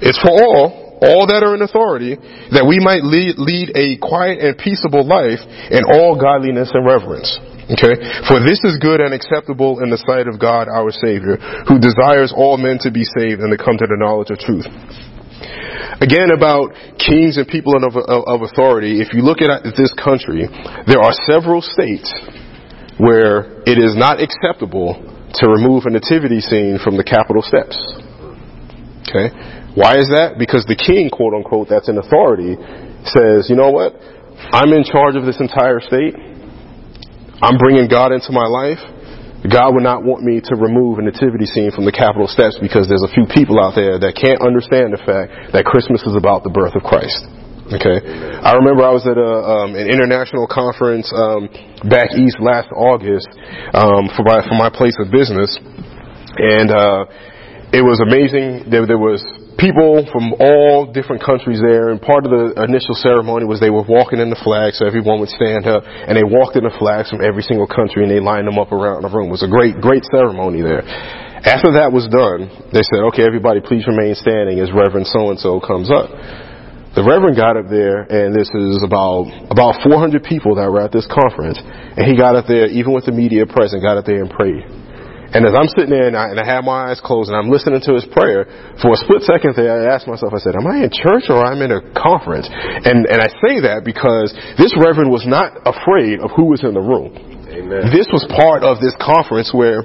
It's for all, all that are in authority, that we might lead, lead a quiet and peaceable life in all godliness and reverence. Okay? For this is good and acceptable in the sight of God our Savior, who desires all men to be saved and to come to the knowledge of truth. Again, about kings and people of, of, of authority, if you look at this country, there are several states where it is not acceptable to remove a nativity scene from the Capitol steps. Okay? Why is that? Because the king, quote unquote, that's in authority, says, you know what? I'm in charge of this entire state. I'm bringing God into my life. God would not want me to remove a nativity scene from the Capitol steps because there's a few people out there that can't understand the fact that Christmas is about the birth of Christ. Okay, I remember I was at a, um, an international conference um, back east last August um, for my for my place of business, and uh, it was amazing. There, there was people from all different countries there, and part of the initial ceremony was they were walking in the flag, so everyone would stand up, and they walked in the flags from every single country, and they lined them up around the room. It was a great, great ceremony there. After that was done, they said, okay, everybody please remain standing as Reverend so-and-so comes up the Reverend got up there, and this is about about 400 people that were at this conference, and he got up there, even with the media present, got up there and prayed. And as I'm sitting there and I, and I have my eyes closed and I'm listening to his prayer, for a split second there, I asked myself, I said, am I in church or I'm in a conference? And, and I say that because this reverend was not afraid of who was in the room. Amen. This was part of this conference where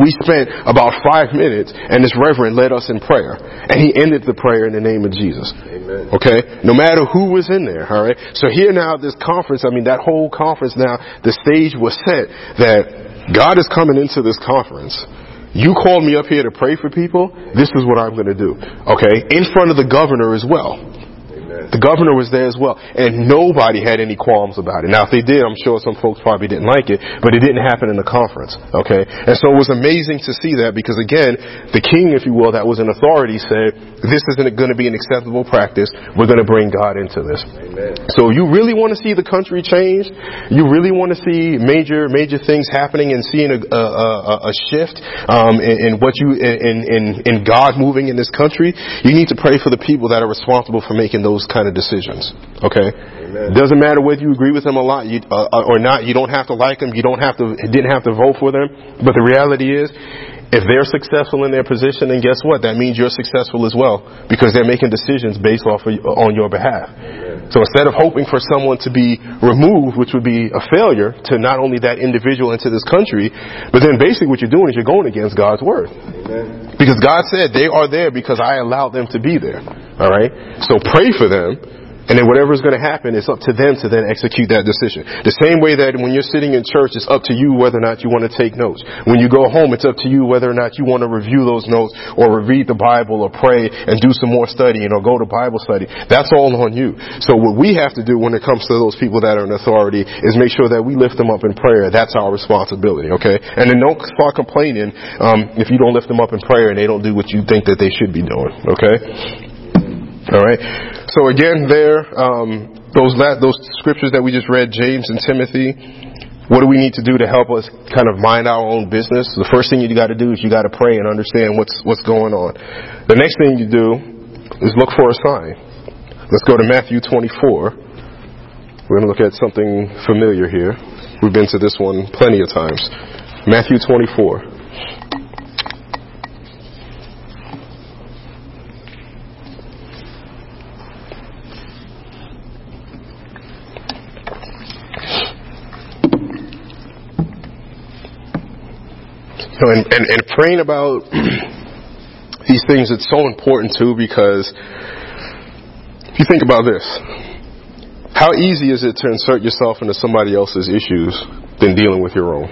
we spent about five minutes and this reverend led us in prayer. And he ended the prayer in the name of Jesus. Amen. Okay? No matter who was in there, alright? So here now, this conference, I mean, that whole conference now, the stage was set that God is coming into this conference. You called me up here to pray for people. This is what I'm going to do. Okay? In front of the governor as well. The governor was there as well, and nobody had any qualms about it. Now, if they did, I'm sure some folks probably didn't like it, but it didn't happen in the conference. Okay, and so it was amazing to see that because again, the king, if you will, that was in authority, said, "This isn't going to be an acceptable practice. We're going to bring God into this." Amen. So, you really want to see the country change? You really want to see major, major things happening and seeing a, a, a, a shift um, in, in what you in, in in God moving in this country? You need to pray for the people that are responsible for making those kind of decisions. Okay? Amen. Doesn't matter whether you agree with them a lot you, uh, uh, or not. You don't have to like them. You don't have to, didn't have to vote for them. But the reality is, if they're successful in their position, then guess what? That means you're successful as well because they're making decisions based off of, on your behalf. So instead of hoping for someone to be removed, which would be a failure to not only that individual and to this country, but then basically what you're doing is you're going against God's word. Because God said they are there because I allowed them to be there. All right? So pray for them and then whatever is going to happen, it's up to them to then execute that decision. The same way that when you're sitting in church, it's up to you whether or not you want to take notes. When you go home, it's up to you whether or not you want to review those notes or read the Bible or pray and do some more studying or go to Bible study. That's all on you. So what we have to do when it comes to those people that are in authority is make sure that we lift them up in prayer. That's our responsibility, okay? And then don't start complaining um, if you don't lift them up in prayer and they don't do what you think that they should be doing, okay? All right. So again, there, um, those those scriptures that we just read, James and Timothy. What do we need to do to help us kind of mind our own business? The first thing you got to do is you got to pray and understand what's what's going on. The next thing you do is look for a sign. Let's go to Matthew 24. We're going to look at something familiar here. We've been to this one plenty of times. Matthew 24. And, and, and praying about these things, it's so important too because if you think about this, How easy is it to insert yourself into somebody else's issues than dealing with your own?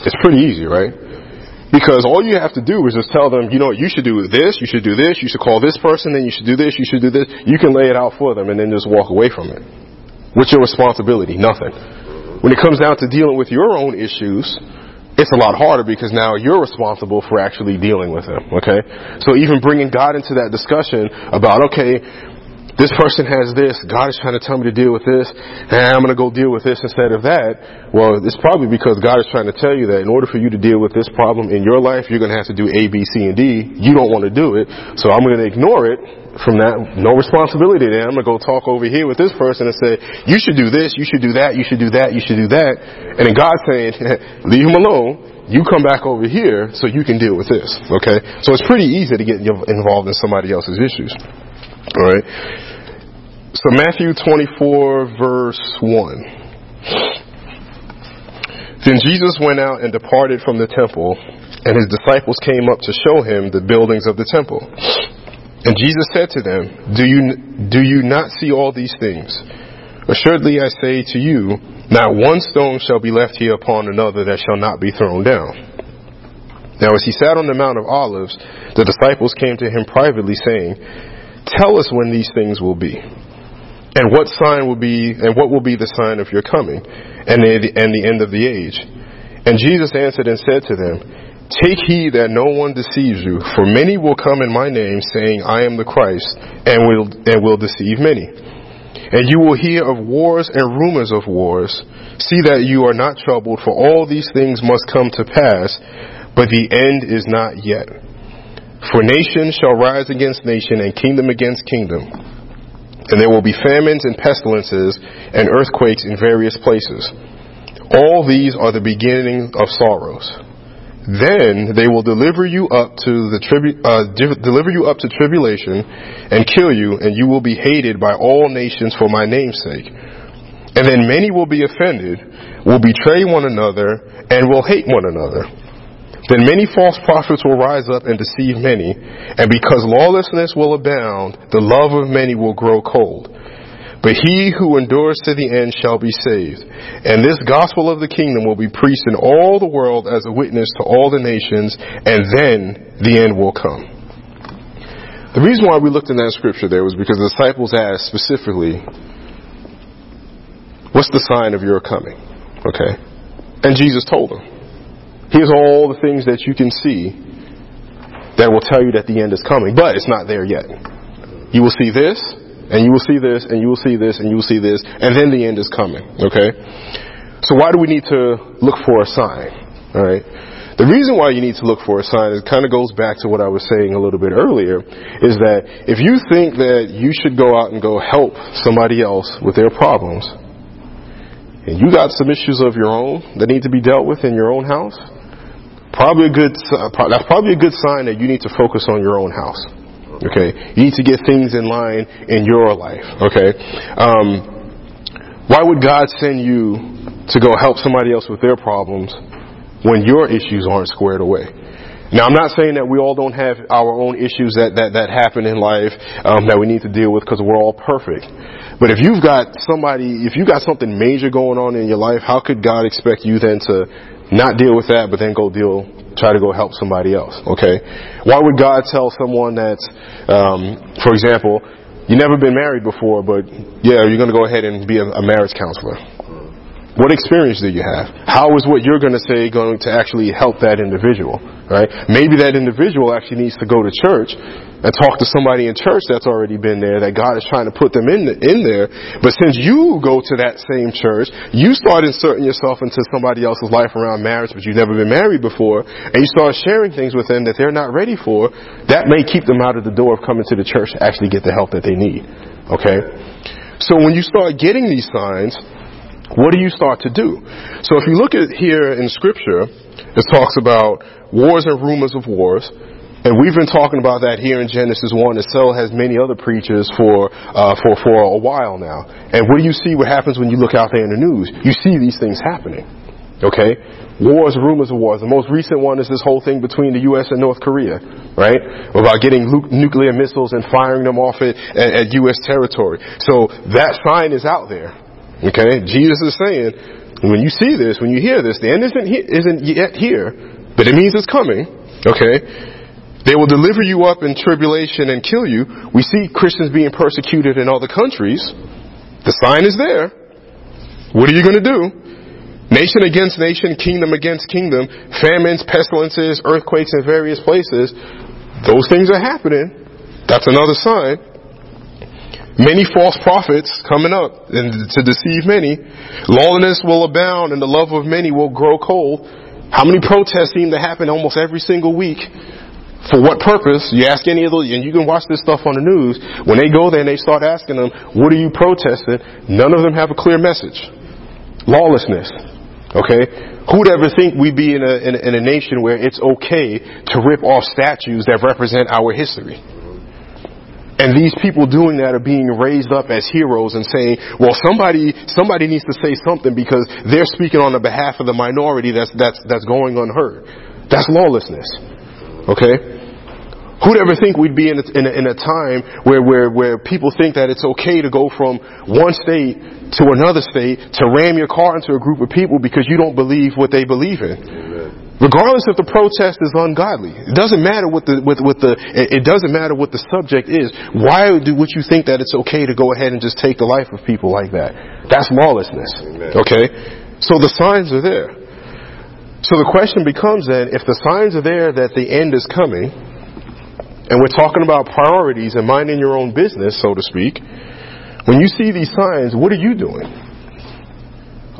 It's pretty easy, right? Because all you have to do is just tell them, you know, you should do this, you should do this, you should call this person, then you should do this, you should do this. You can lay it out for them and then just walk away from it. What's your responsibility? Nothing. When it comes down to dealing with your own issues, it's a lot harder because now you're responsible for actually dealing with them, okay? So even bringing God into that discussion about, okay, this person has this, God is trying to tell me to deal with this, and I'm going to go deal with this instead of that. Well, it's probably because God is trying to tell you that in order for you to deal with this problem in your life, you're going to have to do A, B, C, and D. You don't want to do it, so I'm going to ignore it from that, no responsibility there. I'm going to go talk over here with this person and say, you should do this, you should do that, you should do that, you should do that. And then God's saying, leave him alone. You come back over here so you can deal with this. Okay? So it's pretty easy to get involved in somebody else's issues. Alright? So Matthew 24 verse 1. Then Jesus went out and departed from the temple, and his disciples came up to show him the buildings of the temple. And Jesus said to them, Do you, do you not see all these things? Assuredly I say to you, not one stone shall be left here upon another that shall not be thrown down. Now as he sat on the Mount of Olives, the disciples came to him privately saying, Tell us when these things will be. And what sign will be, and what will be the sign of your coming, and the, and the end of the age? And Jesus answered and said to them, Take heed that no one deceives you, for many will come in my name, saying, I am the Christ, and will, and will deceive many. And you will hear of wars and rumors of wars. See that you are not troubled, for all these things must come to pass, but the end is not yet. For nation shall rise against nation and kingdom against kingdom. And there will be famines and pestilences and earthquakes in various places. All these are the beginning of sorrows. Then they will deliver you up to the tribu- uh, deliver you up to tribulation and kill you, and you will be hated by all nations for my name's sake. And then many will be offended, will betray one another, and will hate one another. Then many false prophets will rise up and deceive many, and because lawlessness will abound, the love of many will grow cold. But he who endures to the end shall be saved. And this gospel of the kingdom will be preached in all the world as a witness to all the nations, and then the end will come. The reason why we looked in that scripture there was because the disciples asked specifically, What's the sign of your coming? Okay. And Jesus told them. Here's all the things that you can see that will tell you that the end is coming, but it's not there yet. You will see this, and you will see this, and you will see this, and you will see this, and then the end is coming. Okay? So why do we need to look for a sign? Alright? The reason why you need to look for a sign, it kind of goes back to what I was saying a little bit earlier, is that if you think that you should go out and go help somebody else with their problems, and you got some issues of your own that need to be dealt with in your own house, probably a good that's probably a good sign that you need to focus on your own house. Okay, you need to get things in line in your life. Okay, um, why would God send you to go help somebody else with their problems when your issues aren't squared away? Now, I'm not saying that we all don't have our own issues that, that, that happen in life um, that we need to deal with because we're all perfect. But if you've got somebody, if you've got something major going on in your life, how could God expect you then to not deal with that, but then go deal, try to go help somebody else. Okay? Why would God tell someone that's, um, for example, you never been married before, but yeah, you're going to go ahead and be a, a marriage counselor? What experience do you have? How is what you're going to say going to actually help that individual? Right? Maybe that individual actually needs to go to church and talk to somebody in church that's already been there, that God is trying to put them in, in there. But since you go to that same church, you start inserting yourself into somebody else's life around marriage, but you've never been married before, and you start sharing things with them that they're not ready for, that may keep them out of the door of coming to the church to actually get the help that they need. Okay? So when you start getting these signs, what do you start to do? So if you look at here in scripture, it talks about wars and rumors of wars. And we've been talking about that here in Genesis 1, and so has many other preachers for, uh, for, for a while now. And what do you see what happens when you look out there in the news? You see these things happening. Okay? Wars, rumors of wars. The most recent one is this whole thing between the U.S. and North Korea, right? About getting nuclear missiles and firing them off at, at U.S. territory. So that sign is out there. Okay? Jesus is saying, when you see this, when you hear this, the end isn't, he- isn't yet here, but it means it's coming. Okay? They will deliver you up in tribulation and kill you. We see Christians being persecuted in other countries. The sign is there. What are you going to do? Nation against nation, kingdom against kingdom, famines, pestilences, earthquakes in various places. Those things are happening. That's another sign. Many false prophets coming up and to deceive many. Lawlessness will abound and the love of many will grow cold. How many protests seem to happen almost every single week? For what purpose? You ask any of those, and you can watch this stuff on the news. When they go there and they start asking them, what are you protesting? None of them have a clear message. Lawlessness. Okay? Who'd ever think we'd be in a, in a, in a nation where it's okay to rip off statues that represent our history? And these people doing that are being raised up as heroes and saying, well, somebody, somebody needs to say something because they're speaking on the behalf of the minority that's, that's, that's going unheard. That's lawlessness. Okay? Who'd ever think we'd be in a, in a, in a time where, where, where people think that it's okay to go from one state to another state to ram your car into a group of people because you don't believe what they believe in? Regardless if the protest is ungodly. It doesn't matter what the, what the, it doesn't matter what the subject is. Why do, would you think that it's okay to go ahead and just take the life of people like that? That's lawlessness. Amen. Okay? So the signs are there. So the question becomes then, if the signs are there that the end is coming, and we're talking about priorities and minding your own business, so to speak, when you see these signs, what are you doing?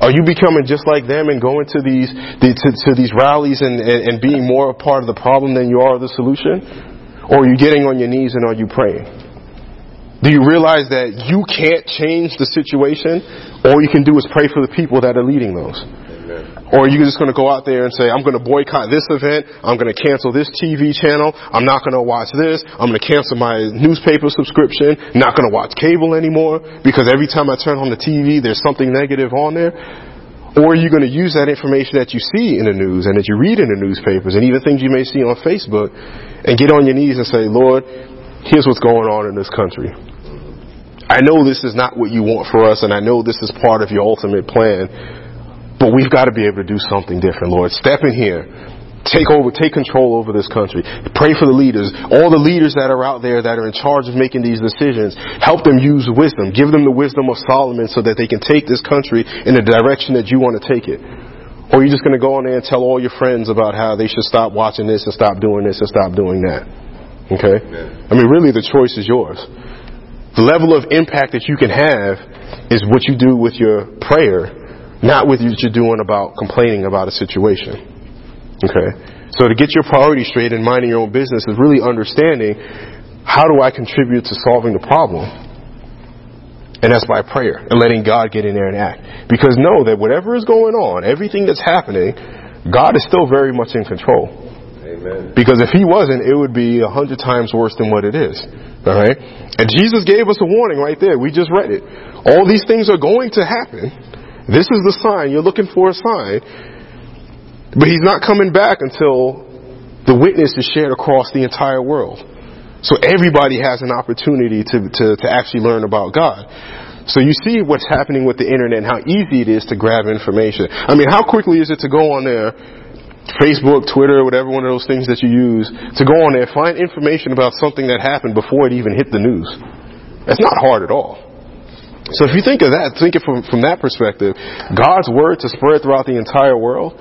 Are you becoming just like them and going to these the, to, to these rallies and, and, and being more a part of the problem than you are the solution? Or are you getting on your knees and are you praying? Do you realize that you can't change the situation? All you can do is pray for the people that are leading those. Or are you just going to go out there and say, I'm going to boycott this event, I'm going to cancel this TV channel, I'm not going to watch this, I'm going to cancel my newspaper subscription, not going to watch cable anymore. Because every time I turn on the TV there's something negative on there? Or are you going to use that information that you see in the news and that you read in the newspapers and even things you may see on Facebook and get on your knees and say, Lord, here's what's going on in this country. I know this is not what you want for us and I know this is part of your ultimate plan, but we've got to be able to do something different, Lord. Step in here. Take over, take control over this country. Pray for the leaders. All the leaders that are out there that are in charge of making these decisions, help them use wisdom. Give them the wisdom of Solomon so that they can take this country in the direction that you want to take it. Or you're just going to go on there and tell all your friends about how they should stop watching this and stop doing this and stop doing that? Okay? I mean, really, the choice is yours. The level of impact that you can have is what you do with your prayer, not with what you're doing about complaining about a situation. Okay? So to get your priorities straight and minding your own business is really understanding how do I contribute to solving the problem? And that's by prayer and letting God get in there and act. Because know that whatever is going on, everything that's happening, God is still very much in control. Amen. Because if he wasn't, it would be a hundred times worse than what it is. Alright? And Jesus gave us a warning right there. We just read it. All these things are going to happen. This is the sign. You're looking for a sign. But he's not coming back until the witness is shared across the entire world. So everybody has an opportunity to, to, to actually learn about God. So you see what's happening with the internet and how easy it is to grab information. I mean, how quickly is it to go on there Facebook, Twitter, whatever one of those things that you use, to go on there, find information about something that happened before it even hit the news. That's not hard at all. So if you think of that, think it from, from that perspective, God's word to spread throughout the entire world,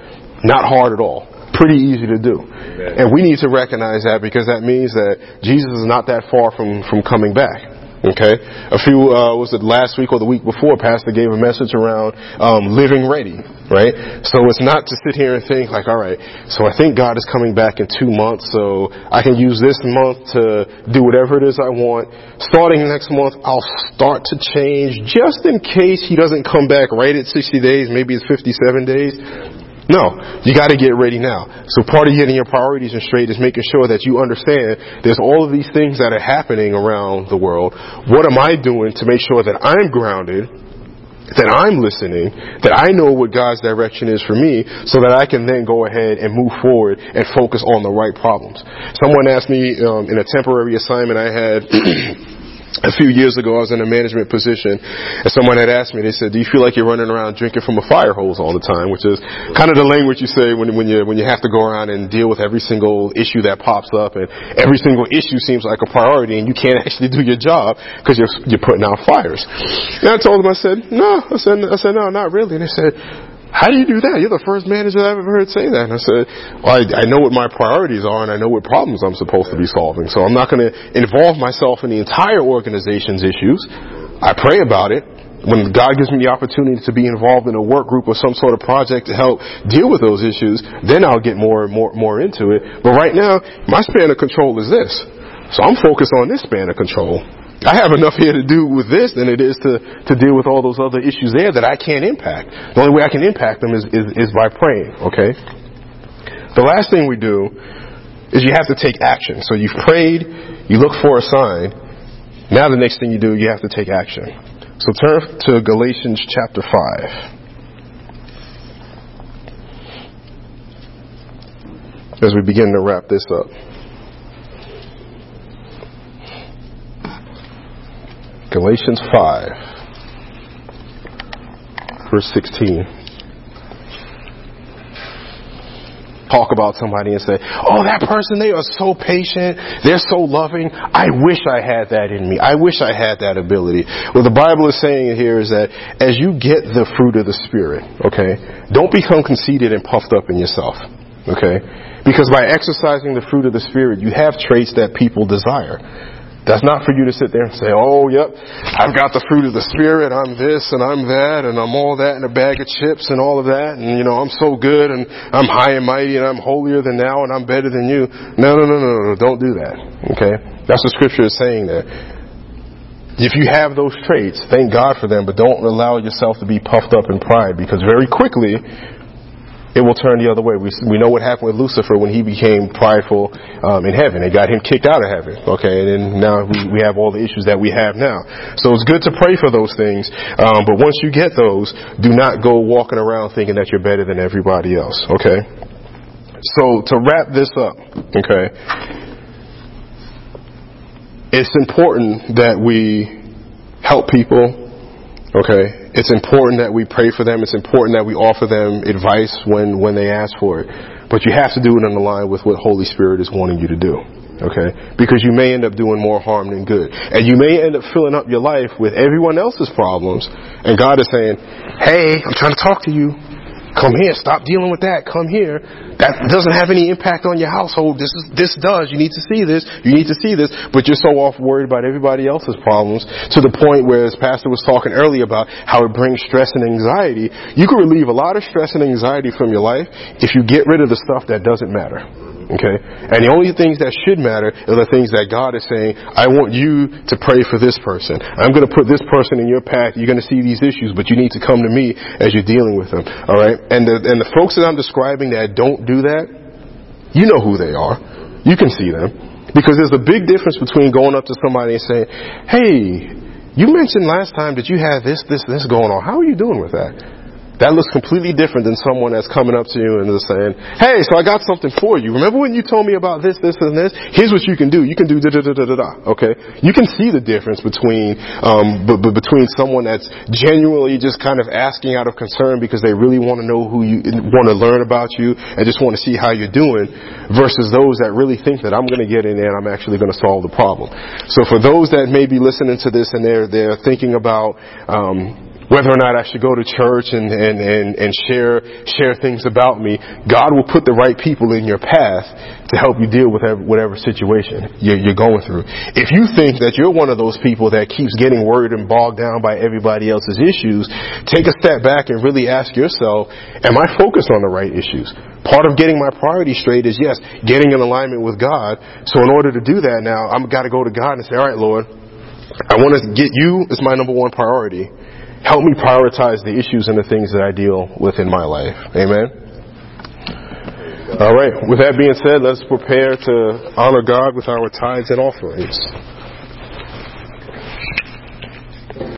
not hard at all. Pretty easy to do. Amen. And we need to recognize that because that means that Jesus is not that far from, from coming back. Okay? A few, uh, was it last week or the week before, Pastor gave a message around, um, living ready, right? So it's not to sit here and think like, alright, so I think God is coming back in two months, so I can use this month to do whatever it is I want. Starting next month, I'll start to change just in case He doesn't come back right at 60 days, maybe it's 57 days. No, you got to get ready now. So part of getting your priorities in straight is making sure that you understand there's all of these things that are happening around the world. What am I doing to make sure that I'm grounded that I'm listening, that I know what God's direction is for me, so that I can then go ahead and move forward and focus on the right problems. Someone asked me um, in a temporary assignment I had a few years ago, I was in a management position, and someone had asked me. They said, "Do you feel like you're running around drinking from a fire hose all the time?" Which is kind of the language you say when when you when you have to go around and deal with every single issue that pops up, and every single issue seems like a priority, and you can't actually do your job because you're you're putting out fires. And I told them, I said, "No," I said, "I said no, not really." And they said how do you do that? You're the first manager I've ever heard say that. And I said, well, I, I know what my priorities are and I know what problems I'm supposed to be solving. So I'm not going to involve myself in the entire organization's issues. I pray about it. When God gives me the opportunity to be involved in a work group or some sort of project to help deal with those issues, then I'll get more, and more, more into it. But right now, my span of control is this. So I'm focused on this span of control. I have enough here to do with this than it is to, to deal with all those other issues there that I can't impact. The only way I can impact them is, is, is by praying, okay? The last thing we do is you have to take action. So you've prayed, you look for a sign. Now the next thing you do, you have to take action. So turn to Galatians chapter 5 as we begin to wrap this up. Galatians 5, verse 16. Talk about somebody and say, Oh, that person, they are so patient. They're so loving. I wish I had that in me. I wish I had that ability. What the Bible is saying here is that as you get the fruit of the Spirit, okay, don't become conceited and puffed up in yourself, okay? Because by exercising the fruit of the Spirit, you have traits that people desire. That's not for you to sit there and say, oh, yep, I've got the fruit of the Spirit, I'm this and I'm that and I'm all that and a bag of chips and all of that and, you know, I'm so good and I'm high and mighty and I'm holier than thou and I'm better than you. No, no, no, no, no, don't do that. Okay? That's what Scripture is saying there. If you have those traits, thank God for them, but don't allow yourself to be puffed up in pride because very quickly it will turn the other way. We, we know what happened with Lucifer when he became prideful um, in heaven. It got him kicked out of heaven. Okay, and then now we, we have all the issues that we have now. So it's good to pray for those things, um, but once you get those, do not go walking around thinking that you're better than everybody else. Okay. So to wrap this up, okay, it's important that we help people Okay? It's important that we pray for them. It's important that we offer them advice when, when they ask for it. But you have to do it in line with what Holy Spirit is wanting you to do. Okay? Because you may end up doing more harm than good. And you may end up filling up your life with everyone else's problems. And God is saying, hey, I'm trying to talk to you. Come here. Stop dealing with that. Come here. That doesn't have any impact on your household. This is, this does. You need to see this. You need to see this. But you're so off worried about everybody else's problems to the point where, as Pastor was talking earlier about how it brings stress and anxiety, you can relieve a lot of stress and anxiety from your life if you get rid of the stuff that doesn't matter. Okay? And the only things that should matter are the things that God is saying, I want you to pray for this person. I'm going to put this person in your path. You're going to see these issues, but you need to come to me as you're dealing with them. Alright? And the, and the folks that I'm describing that don't do that, you know who they are. You can see them. Because there's a big difference between going up to somebody and saying, hey, you mentioned last time that you had this, this, this going on. How are you doing with that? That looks completely different than someone that's coming up to you and is saying, hey, so I got something for you. Remember when you told me about this, this, and this? Here's what you can do. You can do da da da da da da. Okay? You can see the difference between, um, b- b- between someone that's genuinely just kind of asking out of concern because they really want to know who you, want to learn about you and just want to see how you're doing versus those that really think that I'm going to get in there and I'm actually going to solve the problem. So for those that may be listening to this and they're, they're thinking about, um, whether or not I should go to church and, and, and, and share, share things about me, God will put the right people in your path to help you deal with whatever situation you're, you're going through. If you think that you're one of those people that keeps getting worried and bogged down by everybody else's issues, take a step back and really ask yourself, am I focused on the right issues? Part of getting my priorities straight is yes, getting in alignment with God. So in order to do that now, I've got to go to God and say, all right, Lord, I want to get you as my number one priority help me prioritize the issues and the things that I deal with in my life. Amen. All right. With that being said, let's prepare to honor God with our tithes and offerings.